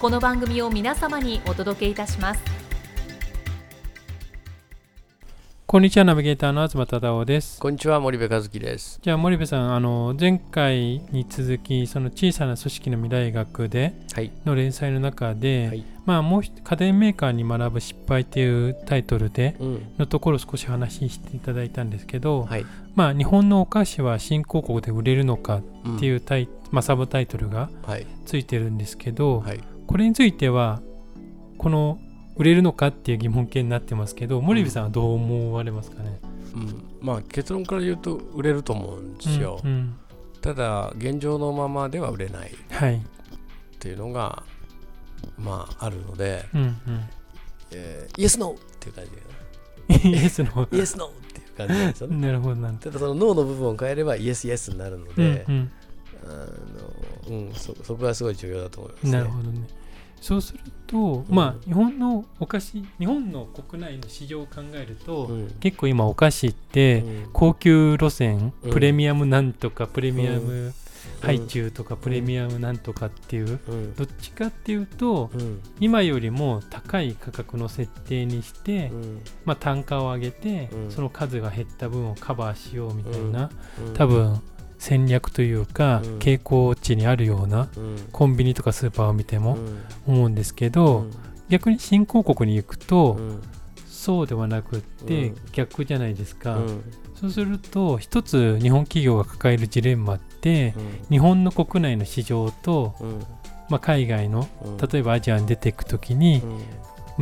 この番組を皆様にお届けいたします。こんにちはナビゲーターの東忠夫です。こんにちは森部和樹です。じゃあ森部さんあの前回に続きその小さな組織の未来学ではい。の連載の中で、はい。まあもう一家電メーカーに学ぶ失敗っていうタイトルでうん。のところを少し話していただいたんですけど、はい。まあ日本のお菓子は新興国で売れるのかうんっていうタイ、まあ、サブタイトルがはい。ついてるんですけど、はいこれについてはこの売れるのかっていう疑問形になってますけど森部さんはどう思われますかね、うん。まあ結論から言うと売れると思うんですよ、うんうん。ただ現状のままでは売れない。っはい、ていうのがまああるので、うんうん。えーイエスノーっていう感じイエスのイエスノーっていう感じなんですよね。なるほどな。んただそのノーの部分を変えればイエスイエスになるので、うんうん。あのうん、そそこがすごい重要だと思いますね。なるほどね。そうすると、まあ日本のお菓子日本の国内の市場を考えると、うん。結構今お菓子ってうん。高級路線、うん。プレミアムなんとかプレミアムうん。ハイチュウとかプレミアムなんとかっていう、うん。どっちかっていうとうん。今よりも高い価格の設定にして、うん。まあ、単価を上げて、うん。その数が減った分をカバーしようみたいな、うん。多分戦略というか、うん。傾向値にあるようなうん。コンビニとかスーパーを見てもうん。思うんですけど、逆に新興国に行くと、うん。そうではなくってうん。逆じゃないですか、うん。そうすると一つ日本企業が抱えるジレンマってうん。日本の国内の市場と、うん。まあ、海外のうん。例えばアジアに出ていく時に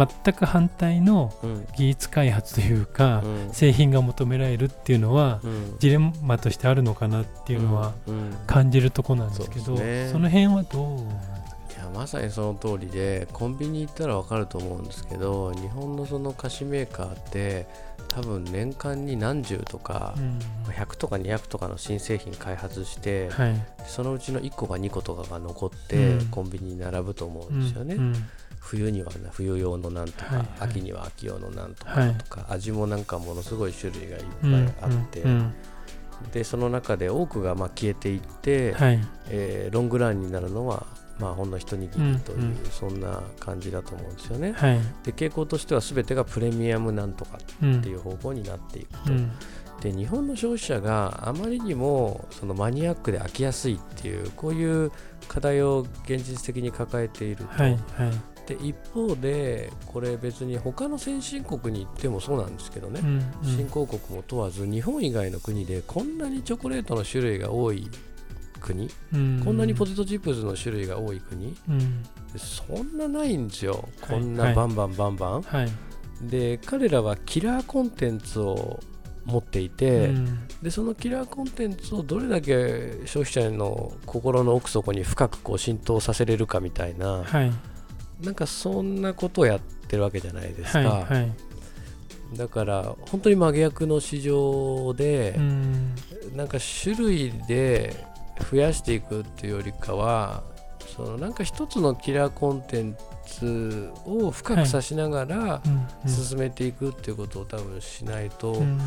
全く反対のうん。技術開発というかうん。製品が求められるっていうのはうん。ジレンマとしてあるのかなっていうのはうん。感じるとこなんですけど、そうですね。その辺はどういやまさにその通りでコンビニ行ったら分かると思うんですけど日本のその菓子メーカーって多分年間に何十とかうん。100とか200とかの新製品開発してはい。そのうちの1個か2個とかが残ってうん。コンビニに並ぶと思うんですよね、うん冬にはな冬用のなんとか、はいはい。秋には秋用のなんとはいかとか、味もなんかものすごい種類がいっうんぱいあって、うんでその中で多くがまあ消えていって、はい。えーロングランになるのはまあほんの一握りという、うんうん。そんな感じだと思うんですよね。はい。で傾向としては全てがプレミアムなんとかうんっていう方向になっていくと。うん。で日本の消費者があまりにもそのマニアックで飽きやすいっていうこういう課題を現実的に抱えていると、はいはいで一方でこれ別に他の先進国に行ってもそうなんですけどね、うん新興国も問わず日本以外の国でこんなにチョコレートの種類が多い国、うん。こんなにポテトチップスの種類が多い国うん。でそんなないんですよ。はい。こんなバンバンバンバン、はい。で彼らはキラーコンテンツを持っていて、うん。でそのキラーコンテンツをどれだけ消費者の心の奥底に深くこう浸透させれるかみたいな、はいなんかそんなことをやってるわけじゃないですか、はいはい。だから本当に真逆の市場でう、ん。なんか種類で増やしていくっていうよりかはそのなんか一つのキラーコンテンツを深くさしながら進めていくっていうことを多分しないというん。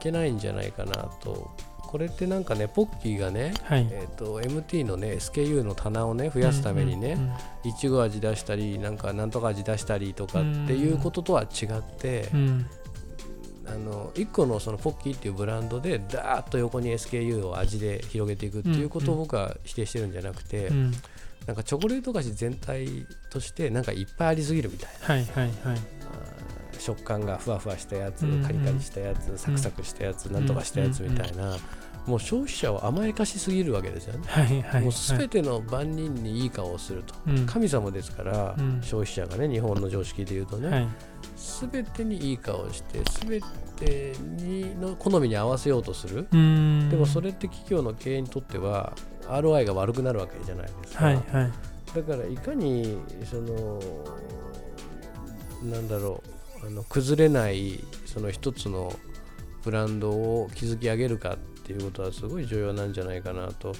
けないんじゃないかなと。これってなんかね、ポッキーがね、はい。えー、と MT のね SKU の棚をね増やすためにね、いちご味出したりなんかなんとか味出したりとかっていうこととは違って、あの1個のそのポッキーっていうブランドでダーッと横に SKU を味で広げていくっていうことを僕は否定してるんじゃなくて、うん。なんかチョコレート菓子全体としてなんかいっぱいありすぎるみたいな。はいはいはい。あー食感がふわふわしたやつ、カリカリしたやつサクサクしたやつ、なんとかしたやつみたいな、もう消費者を甘やかしすぎるわけですよね、はいはいもう全ての万人にいい顔をすると、うん。神様ですから、うん。消費者がね日本の常識で言うとね、はい。全てにいい顔をして全てにの好みに合わせようとする、うん。でもそれって企業の経営にとっては ROI が悪くなるわけじゃないですか、はいはい。だからいかにそのなんだろうあの崩れないその一つのブランドを築き上げるかっていうことはすごい重要なんじゃないかなと。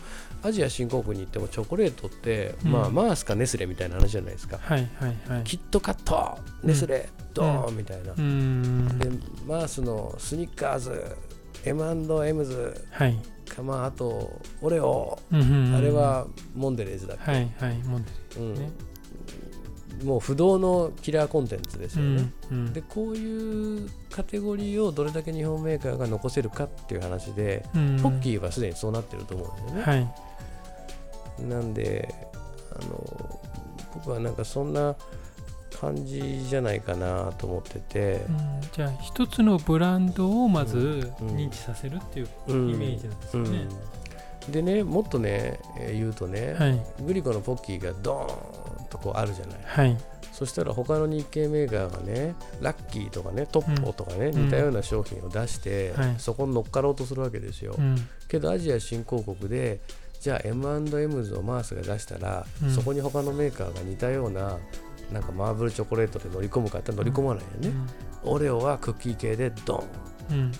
アジア新興国に行ってもチョコレートって、うん。まあマースかネスレみたいな話じゃないですか、はいはいはい。キットカットネスレ、ドーンみたいな、うん。でマースのスニッカーズ M&M's はい。かまああとオレオ、うんうんうん。あれはモンデレーズだっけ、はいはいモデうん。ねもう不動のキラーコンテンツですルよね、うんうん。でこういうカテゴリーをどれだけ日本メーカーが残せるかっていう話で、うん。ポッキーはすでにそうなってると思うんですよね、はい。なんであの僕はなんかそんな感じじゃないかなと思ってて。う、ん。じゃあ一つのブランドをまずうん。認知させるっていううん。イメージなんですよね、うん。でねもっとねえー言うとね、はい。グリコのポッキーがドーンとこうあるじゃない。はい。そしたら他の日系メーカーがねラッキーとかねトッポとかね、うん。似たような商品を出して、はいそこに乗っかろうとするわけですよ、うん。けどアジア新興国でじゃあ M&M's をマースが出したら、うん。そこに他のメーカーが似たようななんかマーブルチョコレートで乗り込むかって乗り込まないよね、オレオはクッキー系でドン、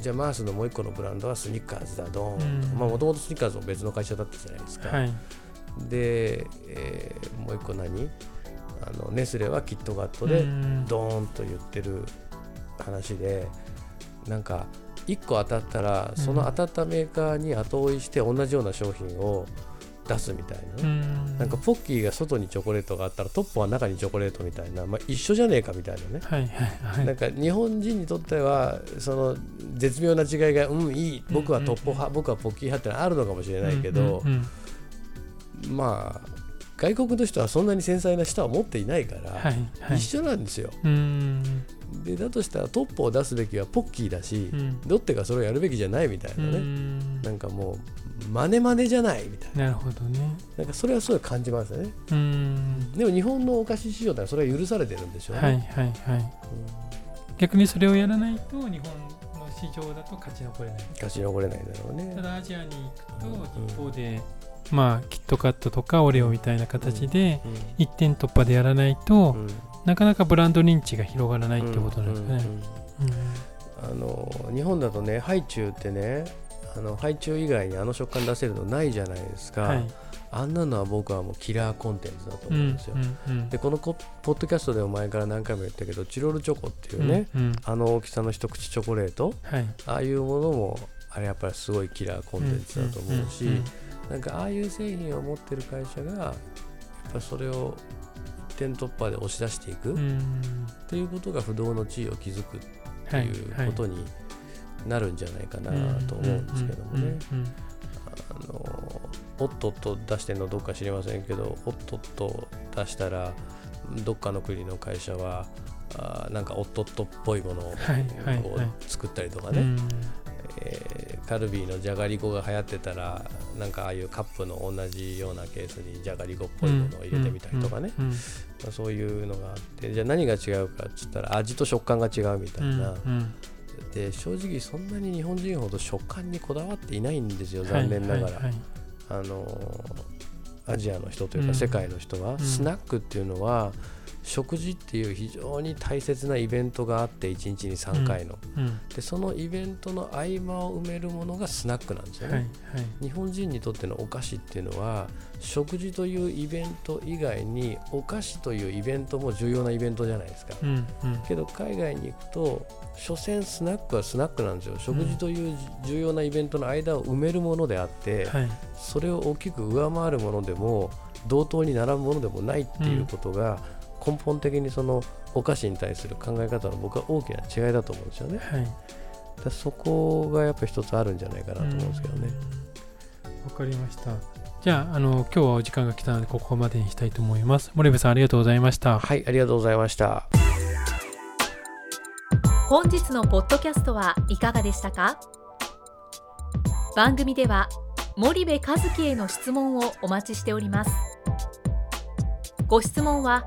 じゃあマースのもう一個のブランドはスニッカーズだドン、もともとスニッカーズも別の会社だったじゃないですか、はいで、えーもう一個何？あのネスレはキットカットうでん。ドーンと言ってる話でなんか1個当たったらその当たったメーカーに後追いして同じような商品を出すみたいな。ね、うん。なんかポッキーが外にチョコレートがあったらトッポは中にチョコレートみたいな、まあ、一緒じゃねえかみたいなね。はいはいはい。なんか日本人にとってはその絶妙な違いがうんいい。僕はトッポ派、僕はポッキー派ってのはあるのかもしれないけど、うんうんまあ外国の人はそんなに繊細な舌を持っていないから、はいはい。一緒なんですよ。うん。でだとしたらトップを出すべきはポッキーだし、うん。ロッテがそれをやるべきじゃないみたいなうね、ん。なんかもう真似真似じゃないみたいな。なるほどね。なんかそれはすごい感じますよね。うん。でも日本のお菓子市場ではそれは許されてるんでしょうね、はいはいはい。逆にそれをやらないと日本の市場だと勝ち残れない勝ち残れないんだろうねただアジアに行くとうん。一方で、まあキットカットとかオレオみたいな形でうん一点突破でやらないと、うん。なかなかブランド認知が広がらないってことなんですかね。うんうんあの日本だとねハイチュウってねあのハイチュウ以外にあの食感出せるのないじゃないですか、はい。あんなのは僕はもうキラーコンテンツだと思うんですよ、うんうんでこのコポッドキャストでも前から何回も言ったけどチロルチョコっていうね、うんうん。あの大きさの一口チョコレート。はい、ああいうものもあれやっぱりすごいキラーコンテンツだと思うし、んんなんかああいう製品を持ってる会社がやっぱそれを一点突破で押し出していくっていうことが不動の地位を築くってはいいうはいことになるんじゃないかなと思うんですけどもね。あのおっとっと出してるのどっか知りませんけどおっとっと出したらどっかの国の会社はあーなんかおっとっとっぽいものを作ったりとかね、カルビーのじゃがりこが流行ってたらなんかああいうカップの同じようなケースにじゃがりこっぽいものを入れてみたりとかね、うんうんまあ、そういうのがあって。じゃあ何が違うかっつったら味と食感が違うみたいな、うんうん。で正直そんなに日本人ほど食感にこだわっていないんですよ残念ながら、あのアジアの人といううん。か世界の人は、ん。スナックっていうのは食事っていう非常に大切なイベントがあって1日に3回の、うんでそのイベントの合間を埋めるものがスナックなんですよね、はいはい。日本人にとってのお菓子っていうのは食事というイベント以外にお菓子というイベントも重要なイベントじゃないですか、うんうん。けど海外に行くと所詮スナックはスナックなんですよ。食事という重要なイベントの間を埋めるものであって、はい。それを大きく上回るものでも同等に並ぶものでもないっていうことが根本的にそのお菓子に対する考え方の僕は大きな違いだと思うんですよね。はい。そこがやっぱ一つあるんじゃないかなと思うんですけどね。うん。わかりました。じゃああの今日はお時間が来たのでここまでにしたいと思います。森部さんありがとうございました。はいありがとうございました。本日のポッドキャストはいかがでしたか？番組では森部和樹への質問をお待ちしております。ご質問は